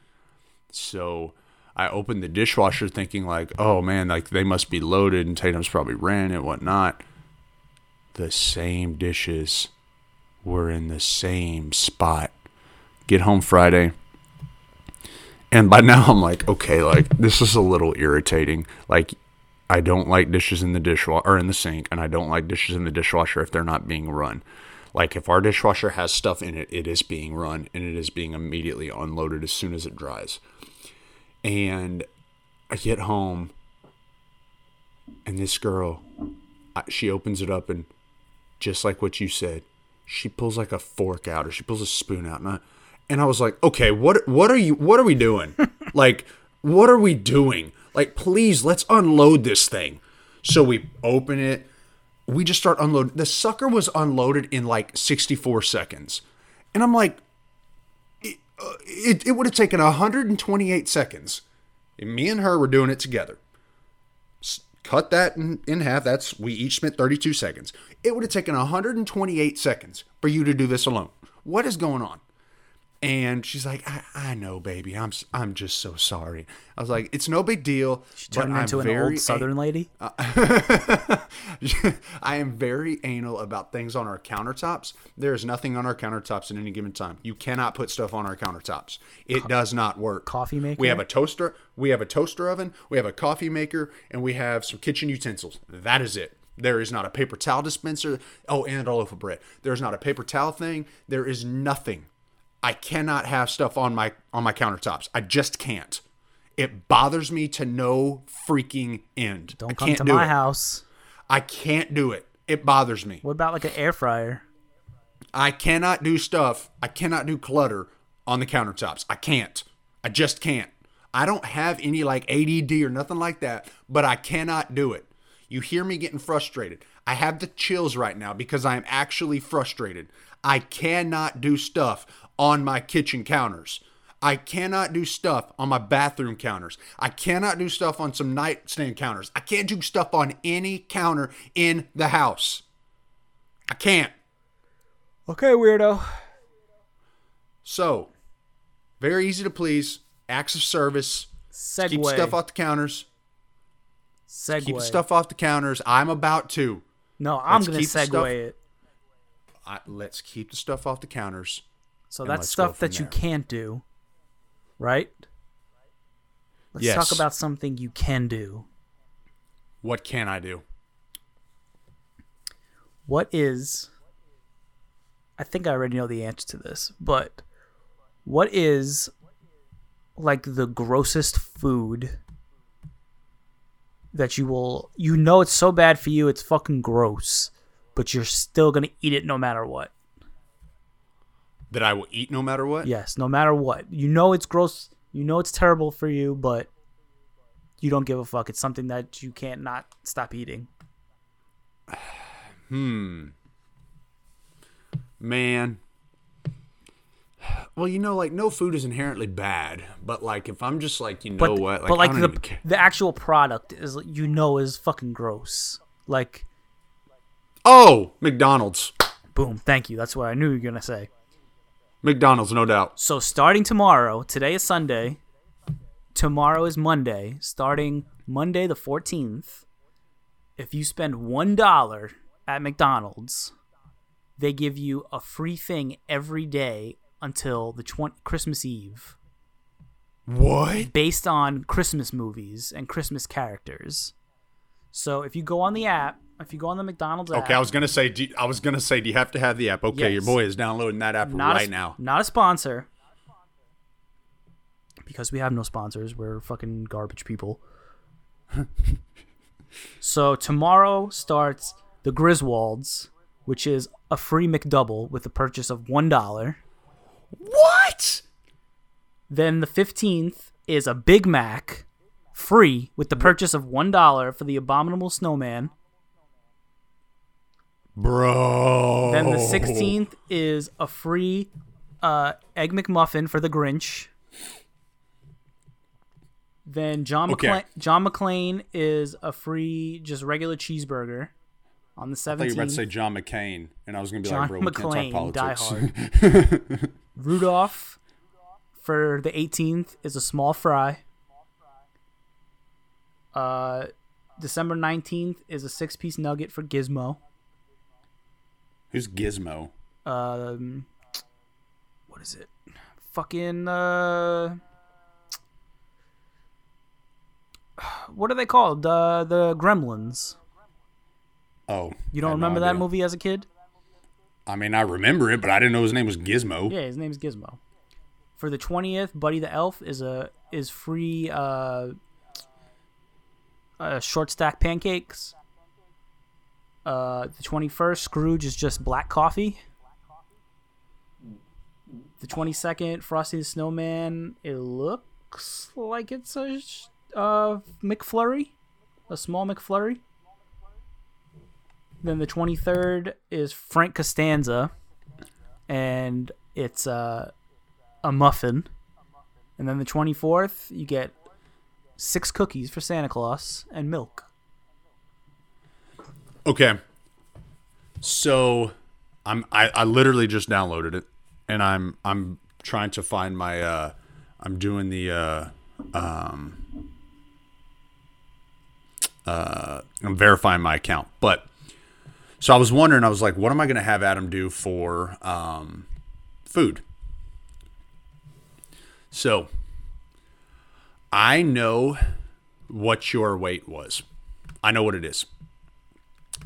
A: So I opened the dishwasher thinking like, oh man, like they must be loaded and Tatum's probably ran and whatnot. The same dishes were in the same spot. Get home Friday. And by now I'm like, okay, like this is a little irritating. Like I don't like dishes in the dishwasher or in the sink, and I don't like dishes in the dishwasher if they're not being run. Like if our dishwasher has stuff in it, it is being run and it is being immediately unloaded as soon as it dries. And I get home, and this girl, she opens it up, and just like what you said, she pulls like a fork out or she pulls a spoon out, and I, and I was like, okay, what what are you what are we doing? like, what are we doing? Like, please, let's unload this thing. So we open it. We just start unloading. The sucker was unloaded in like 64 seconds. And I'm like, it, uh, it, it would have taken 128 seconds. And me and her were doing it together. Cut that in, in half. That's we each spent 32 seconds. It would have taken 128 seconds for you to do this alone. What is going on? And she's like, I, I know, baby. I'm I'm just so sorry. I was like, it's no big deal.
B: She
A: Turned
B: into
A: I'm
B: an old Southern lady.
A: I am very anal about things on our countertops. There is nothing on our countertops at any given time. You cannot put stuff on our countertops. It does not work.
B: Coffee maker?
A: We have a toaster. We have a toaster oven. We have a coffee maker, and we have some kitchen utensils. That is it. There is not a paper towel dispenser. Oh, and a loaf of bread. There is not a paper towel thing. There is nothing. I cannot have stuff on my on my countertops. I just can't. It bothers me to no freaking end. I
B: Don't come
A: can't
B: to
A: do
B: my
A: it.
B: house.
A: I can't do it. It bothers me.
B: What about like an air fryer?
A: I cannot do stuff. I cannot do clutter on the countertops. I can't. I just can't. I don't have any like ADD or nothing like that, but I cannot do it. You hear me getting frustrated. I have the chills right now because I am actually frustrated. I cannot do stuff on my kitchen counters. I cannot do stuff on my bathroom counters. I cannot do stuff on some nightstand counters. I can't do stuff on any counter in the house. I can't.
B: Okay, weirdo.
A: So, very easy to please. Acts of service.
B: Segue.
A: Keep stuff off the counters.
B: Segue.
A: Keep stuff off the counters. I'm about to.
B: No, I'm
A: Let's
B: gonna segue
A: stuff-
B: it.
A: I, let's keep the stuff off the counters.
B: So
A: and
B: that's stuff that you can't do, right? Let's
A: Yes.
B: talk about something you can do.
A: What can I do?
B: What is I think I already know the answer to this, but what is like the grossest food that you will you know it's so bad for you it's fucking gross, but you're still going to eat it no matter what.
A: That I will eat no matter what?
B: Yes, no matter what. You know it's gross, you know it's terrible for you, but you don't give a fuck. It's something that you can't not stop eating.
A: Hmm. Man. Well, you know, like no food is inherently bad, but like if I'm just like, you know
B: But
A: what, like,
B: but like the the actual product is you know is fucking gross. Like
A: Oh, McDonald's.
B: boom, thank you. That's what I knew you were gonna say.
A: McDonald's, no doubt.
B: So starting tomorrow, today is Sunday. Tomorrow is Monday. Starting Monday the fourteenth, if you spend one dollar at McDonald's, they give you a free thing every day until the 20, Christmas Eve,
A: What?
B: based on Christmas movies and Christmas characters. So if you go on the app, if you go on the McDonald's app,
A: Okay, I was gonna say, do, I was gonna say, do you have to have the app? Okay, your boy is downloading that app
B: not
A: right
B: a,
A: now.
B: Not a sponsor. Because we have no sponsors. We're fucking garbage people. so tomorrow starts the Griswolds, which is a free McDouble with the purchase of one dollar.
A: What?
B: Then the fifteenth is a Big Mac, free with the purchase of one dollar for the Abominable Snowman.
A: Bro.
B: Then the sixteenth is a free uh, Egg McMuffin for the Grinch. Then John
A: Okay.
B: McClane, John McClane is a free just regular cheeseburger on the 17th.
A: I thought you were about to say John McCain, and I was gonna be
B: John
A: like, bro, we
B: McClane,
A: can't talk politics.
B: Rudolph for the eighteenth is a small fry. Uh, December nineteenth is a six-piece nugget for Gizmo.
A: Who's Gizmo?
B: um what is it? Fucking uh what are they called? Uh the gremlins.
A: Oh,
B: you don't
A: had no
B: remember that movie as a kid?
A: I mean, I remember it, but I didn't know his name was Gizmo.
B: yeah his name is gizmo. For the 20th buddy the elf is a is free uh uh short stack pancakes uh the 21st scrooge is just black coffee. The 22nd frosty the snowman it looks like it's a uh mcflurry a small mcflurry. Then the 23rd is frank costanza and it's uh a muffin. And then the 24th you get six cookies for santa claus and milk
A: Okay. So, I'm I, I literally just downloaded it, and I'm I'm trying to find my uh I'm doing the uh um uh I'm verifying my account, but so I was wondering, I was like, what am I gonna have Adam do for um food? So I know what your weight was. I know what it is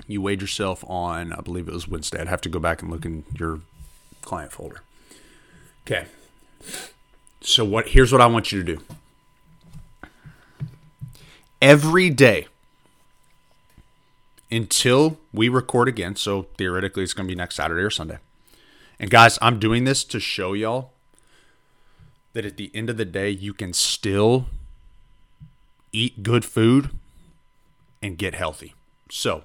A: you weighed yourself on i believe it was wednesday. I'd have to go back and look in your client folder. Okay. So what here's what i want you to do. Every day until we record again so theoretically it's going to be next saturday or sunday. And guys i'm doing this to show y'all that at the end of the day you can still eat good food and get healthy. So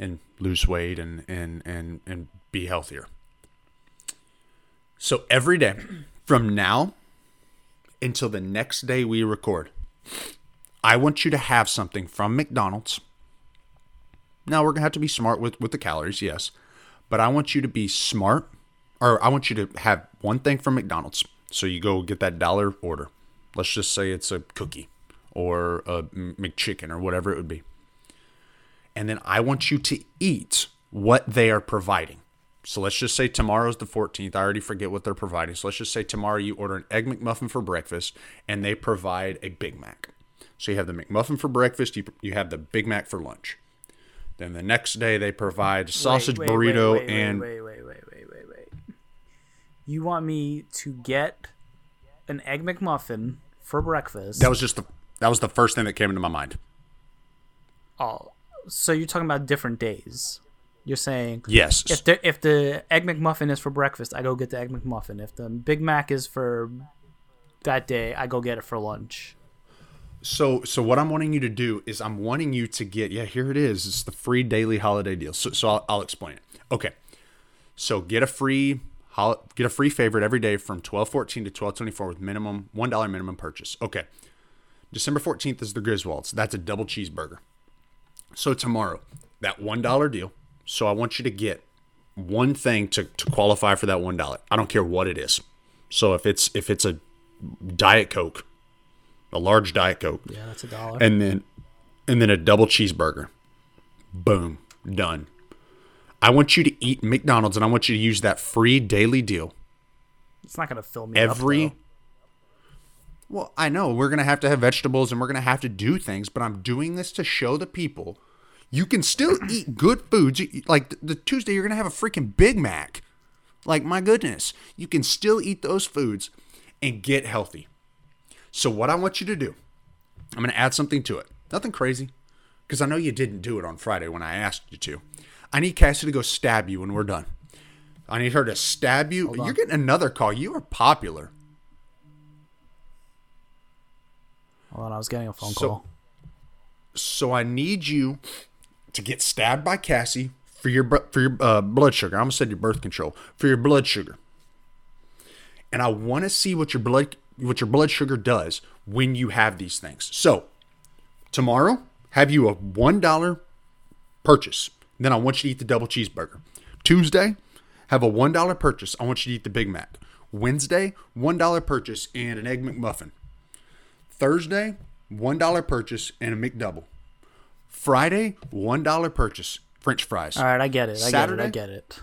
A: and lose weight and and and and be healthier. So every day from now until the next day we record, I want you to have something from McDonald's. Now we're gonna have to be smart with with the calories, yes, but I want you to be smart, or I want you to have one thing from McDonald's. So you go get that dollar order. Let's just say it's a cookie or a McChicken or whatever it would be and then I want you to eat what they are providing. So let's just say tomorrow's the 14th. I already forget what they're providing. So let's just say tomorrow you order an Egg McMuffin for breakfast and they provide a Big Mac. So you have the McMuffin for breakfast, you, you have the Big Mac for lunch. Then the next day they provide sausage
B: Wait, wait,
A: burrito
B: wait, wait,
A: and
B: wait, wait, wait, wait, wait, wait. You want me to get an egg McMuffin for breakfast?
A: that was just the that was the first thing that came into my mind.
B: oh, so you're talking about different days. You're saying
A: Yes.
B: if the if the egg McMuffin is for breakfast, I go get the egg McMuffin. If the Big Mac is for that day, I go get it for lunch.
A: So, so what I'm wanting you to do is I'm wanting you to get yeah here it is it's the free daily holiday deal. So, so I'll, I'll explain it. Okay, so get a free get a free favorite every day from 12:14 to 12:24 with minimum one dollar minimum purchase. Okay, December 14th is the Griswolds. That's a double cheeseburger. So tomorrow, that one dollar deal. So I want you to get one thing to, to qualify for that one dollar. I don't care what it is. So if it's if it's a diet coke, a large diet coke,
B: Yeah, that's a dollar.
A: and then and then a double cheeseburger. Boom, done. I want you to eat McDonald's and I want you to use that free daily deal
B: it's not gonna fill me
A: every
B: up.
A: Well, I know we're going to have to have vegetables and we're going to have to do things, but I'm doing this to show the people you can still eat good foods. Like the Tuesday you're going to have a freaking Big Mac. Like my goodness, you can still eat those foods and get healthy. So what I want you to do, I'm going to add something to it. Nothing crazy, because I know you didn't do it on Friday when I asked you to. I need Cassie to go stab you when we're done. I need her to stab you. You're getting another call. You are popular.
B: Hold on, I was getting a phone
A: So-
B: call.
A: So I need you to get stabbed by Cassie for your for your uh, blood sugar. I almost said your birth control for your blood sugar. And I want to see what your blood what your blood sugar does when you have these things. So tomorrow, have you a one dollar purchase. Then I want you to eat the double cheeseburger. Tuesday, have a one dollar purchase. I want you to eat the Big Mac. Wednesday, one dollar purchase and an egg McMuffin. Thursday, one dollar purchase and a McDouble. Friday, one dollar purchase, French fries.
B: All right, I get it. I
A: Saturday?
B: get it.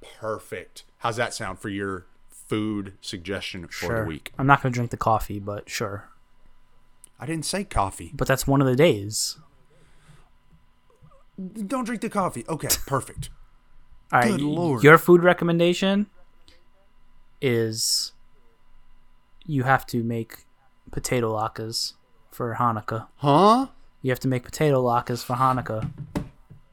B: I get it.
A: Perfect. How's that sound for your food suggestion for
B: Sure.
A: the week?
B: I'm not gonna drink the coffee, but sure.
A: I didn't say coffee.
B: But that's one of the days.
A: Don't drink the coffee. Okay, perfect.
B: All right,
A: Good lord.
B: your food recommendation is you have to make potato latkes for Hanukkah.
A: Huh?
B: You have to make potato latkes for Hanukkah.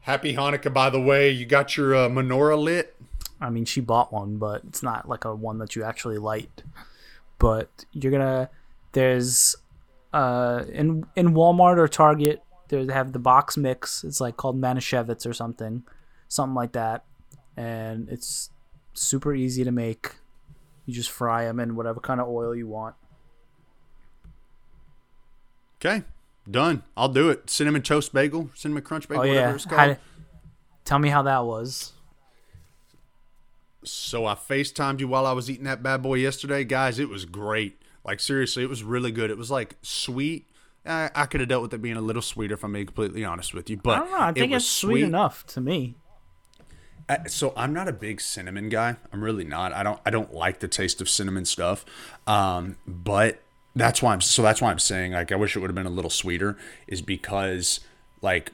A: Happy Hanukkah, by the way. You got your uh, menorah lit?
B: I mean, she bought one, but it's not like a one that you actually light. But you're gonna there's uh in in Walmart or Target they have the box mix. It's like called Manischewitz or something, something like that, and it's super easy to make. You just fry them in whatever kind of oil you want.
A: Okay, done. I'll do it. Cinnamon toast bagel, cinnamon crunch bagel,
B: Oh
A: whatever
B: yeah,
A: it's called.
B: tell me how that was.
A: So I FaceTimed you while I was eating that bad boy yesterday, guys. It was great. Like seriously, it was really good. It was like sweet. I, I could have dealt with it being a little sweeter if I'm being completely honest with you, but
B: I don't know. I think
A: was
B: it's sweet enough to me.
A: Uh, so I'm not a big cinnamon guy. I'm really not. I don't. I don't like the taste of cinnamon stuff. Um, but that's why I'm. So that's why I'm saying like I wish it would have been a little sweeter. Is because like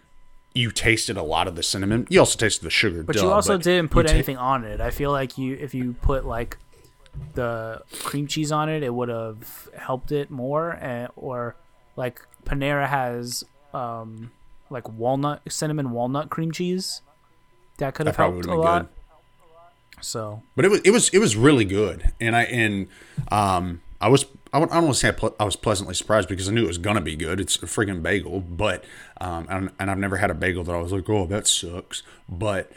A: you tasted a lot of the cinnamon. You also tasted the sugar.
B: But
A: duh,
B: you also didn't put
A: ta-
B: anything on it. I feel like you if you put like the cream cheese on it, it would have helped it more. And, or like Panera has um like walnut cinnamon walnut cream cheese that could have
A: probably
B: helped a lot.
A: good.
B: So
A: But it was it was it was really good, and I and um I was I don't want to say I, I was pleasantly surprised because I knew it was gonna be good. It's a freaking bagel, but um and, and I've never had a bagel that I was like, oh that sucks, but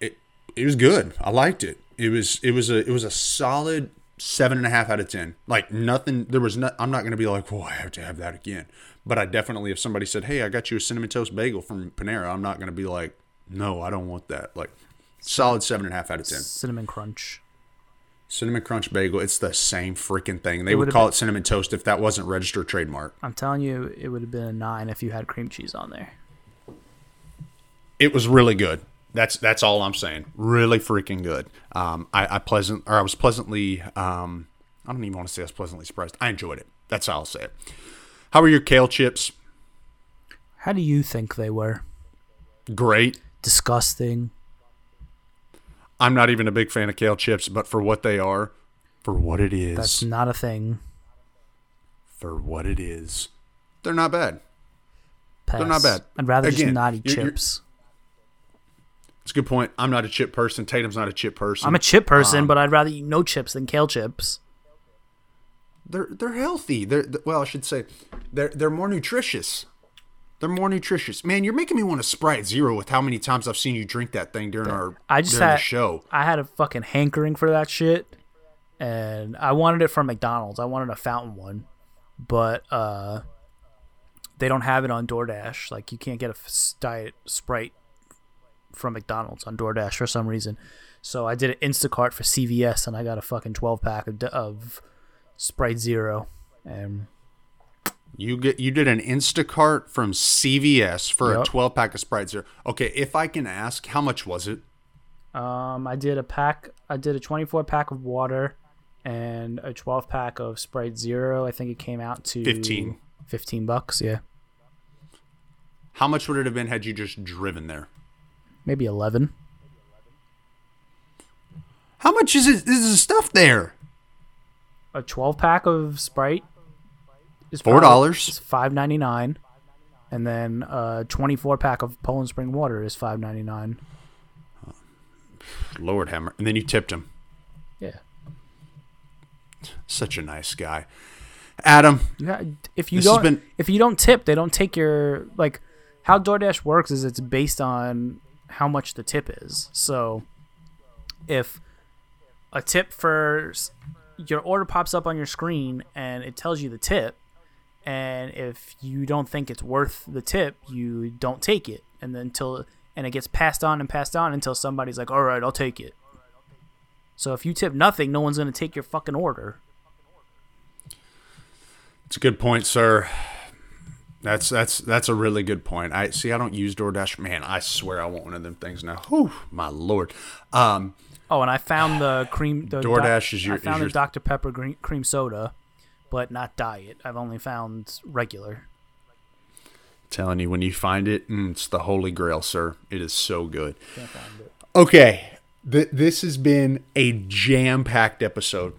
A: it it was good. I liked it. It was it was a it was a solid seven and a half out of ten. Like nothing. There was. I'm not gonna be like, oh I have to have that again. But I definitely, if somebody said, hey, I got you a cinnamon toast bagel from Panera, I'm not gonna be like, no, I don't want that. Like solid seven and a half out of ten.
B: cinnamon crunch.
A: Cinnamon Crunch Bagel, it's the same freaking thing. They would call
B: been-
A: it Cinnamon Toast if that wasn't registered trademark.
B: I'm telling you, it would have been a nine if you had cream cheese on there.
A: It was really good. That's that's all I'm saying. Really freaking good. Um, I, I pleasant or I was pleasantly um, I don't even want to say I was pleasantly surprised. I enjoyed it. That's how I'll say it. How were your kale chips?
B: How do you think they were?
A: Great.
B: Disgusting.
A: I'm not even a big fan of kale chips, but for what they are, for what it is,
B: That's not a thing.
A: for what it is, they're not bad.
B: Pass.
A: They're not bad.
B: I'd rather just
A: Again,
B: not eat
A: you're-
B: chips.
A: It's a good point. I'm not a chip person. Tatum's not a chip person.
B: I'm a chip person,
A: Um,
B: but I'd rather eat no chips than kale chips.
A: they're they're healthy. They're well, I should say, they're they're more nutritious. They're more nutritious. Man, you're making me want to Sprite Zero with how many times I've seen you drink that thing during our
B: I just
A: during
B: had
A: the show.
B: I had a fucking hankering for that shit, and I wanted it from McDonald's. I wanted a fountain one, but uh, they don't have it on DoorDash. Like you can't get a diet Sprite from McDonald's on DoorDash for some reason. So I did an Instacart for CVS, and I got a fucking twelve pack of, of Sprite Zero, and
A: You get you did an Instacart from CVS for a 12 pack of Sprite Zero. Okay, if I can ask, how much was it?
B: Um, I did a pack. I did a 24 pack of water and a 12 pack of Sprite Zero. I think it came out to
A: 15.
B: 15 bucks. Yeah,
A: How much would it have been had you just driven there?
B: maybe 11.
A: How much is it? Is the stuff there?
B: A 12 pack of Sprite is
A: Four dollars.
B: is 5.99, and then a 24 pack of Poland Spring water is 5.99.
A: Lord hammer. And then you tipped him.
B: Yeah.
A: Such a nice guy. Adam,
B: Yeah, if you don't
A: been-
B: if you don't tip, they don't take your like how DoorDash works is it's based on how much the tip is. So if a tip for your order pops up on your screen and it tells you the tip and if you don't think it's worth the tip, you don't take it and then until and it gets passed on and passed on until somebody's like, "All right, I'll take it." So if you tip nothing, no one's going to take your fucking order.
A: it's a good point, sir. That's that's that's a really good point. I see. I don't use DoorDash. Man, I swear I want one of them things now. Whew, my lord. Um,
B: Oh, and I found the cream. The
A: DoorDash is your-
B: I found the
A: your-
B: Dr Pepper green, cream soda, but not diet. I've only found regular.
A: telling you, when you find it, mm, it's the holy grail, sir. It is so good.
B: Can't find it.
A: Okay, th- this has been a jam-packed episode.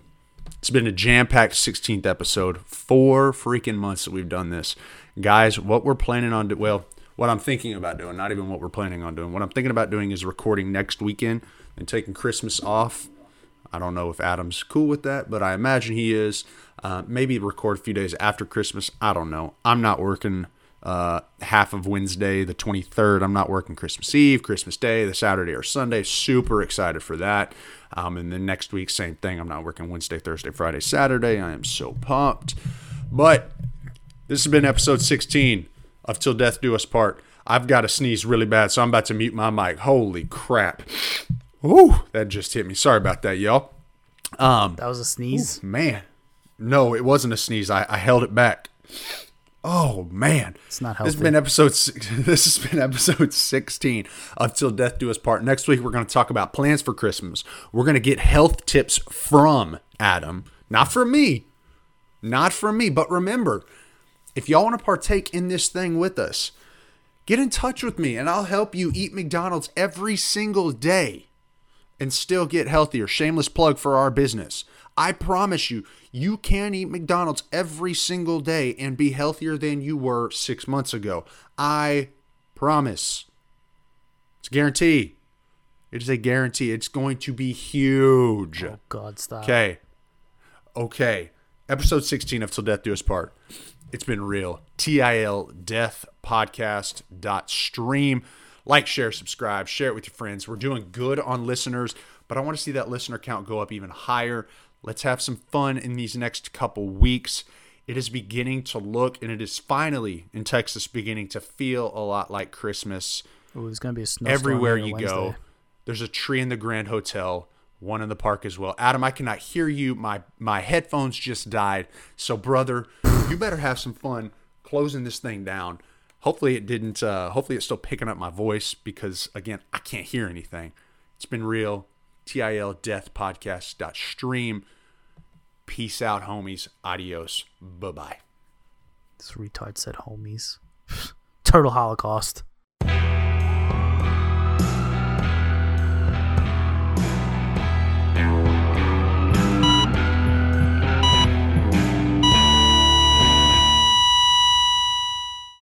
A: It's been a jam-packed 16th episode. Four freaking months that we've done this, guys. What we're planning on do- well, what I'm thinking about doing, not even what we're planning on doing. What I'm thinking about doing is recording next weekend and taking Christmas off. I don't know if Adam's cool with that, but I imagine he is. Uh, maybe record a few days after Christmas. I don't know. I'm not working uh, half of Wednesday, the 23rd. I'm not working Christmas Eve, Christmas Day, the Saturday or Sunday. Super excited for that. Um, and then next week, same thing. I'm not working Wednesday, Thursday, Friday, Saturday. I am so pumped. But this has been episode 16 of Till Death Do Us Part. I've got to sneeze really bad, so I'm about to mute my mic. Holy crap. Ooh, that just hit me. Sorry about that, y'all. Um,
B: That was a sneeze.
A: man, no, it wasn't a sneeze. I, I held it back. Oh man,
B: It's not healthy.
A: This has been episode. This has been episode sixteen of Till Death Do Us Part. Next week we're going to talk about plans for Christmas. We're going to get health tips from Adam, not from me, not from me. But remember, if y'all want to partake in this thing with us, get in touch with me, and I'll help you eat McDonald's every single day and still get healthier. Shameless plug for our business. I promise you, you can eat McDonald's every single day and be healthier than you were six months ago. I promise. It's a guarantee. It is a guarantee. It's going to be huge.
B: Oh God, stop.
A: Okay. Okay. Episode 16 of Till Death Do Us Part. It's been real. TIL Death Podcast dot stream. Like, share, subscribe, share it with your friends. We're doing good on listeners, but I want to see that listener count go up even higher. Let's have some fun in these next couple weeks. It is beginning to look, and it is finally in Texas beginning to feel a lot like Christmas
B: Ooh, there's gonna be a snowstorm
A: everywhere you
B: Wednesday.
A: go. There's a tree in the Grand Hotel, one in the park as well. Adam, I cannot hear you. My my headphones just died. So, brother, you better have some fun closing this thing down. Hopefully it didn't uh hopefully it's still picking up my voice because again, I can't hear anything. It's been real. TIL Death Podcast stream. Peace out, homies. Adios. Bye bye.
B: This retard said homies. Turtle Holocaust.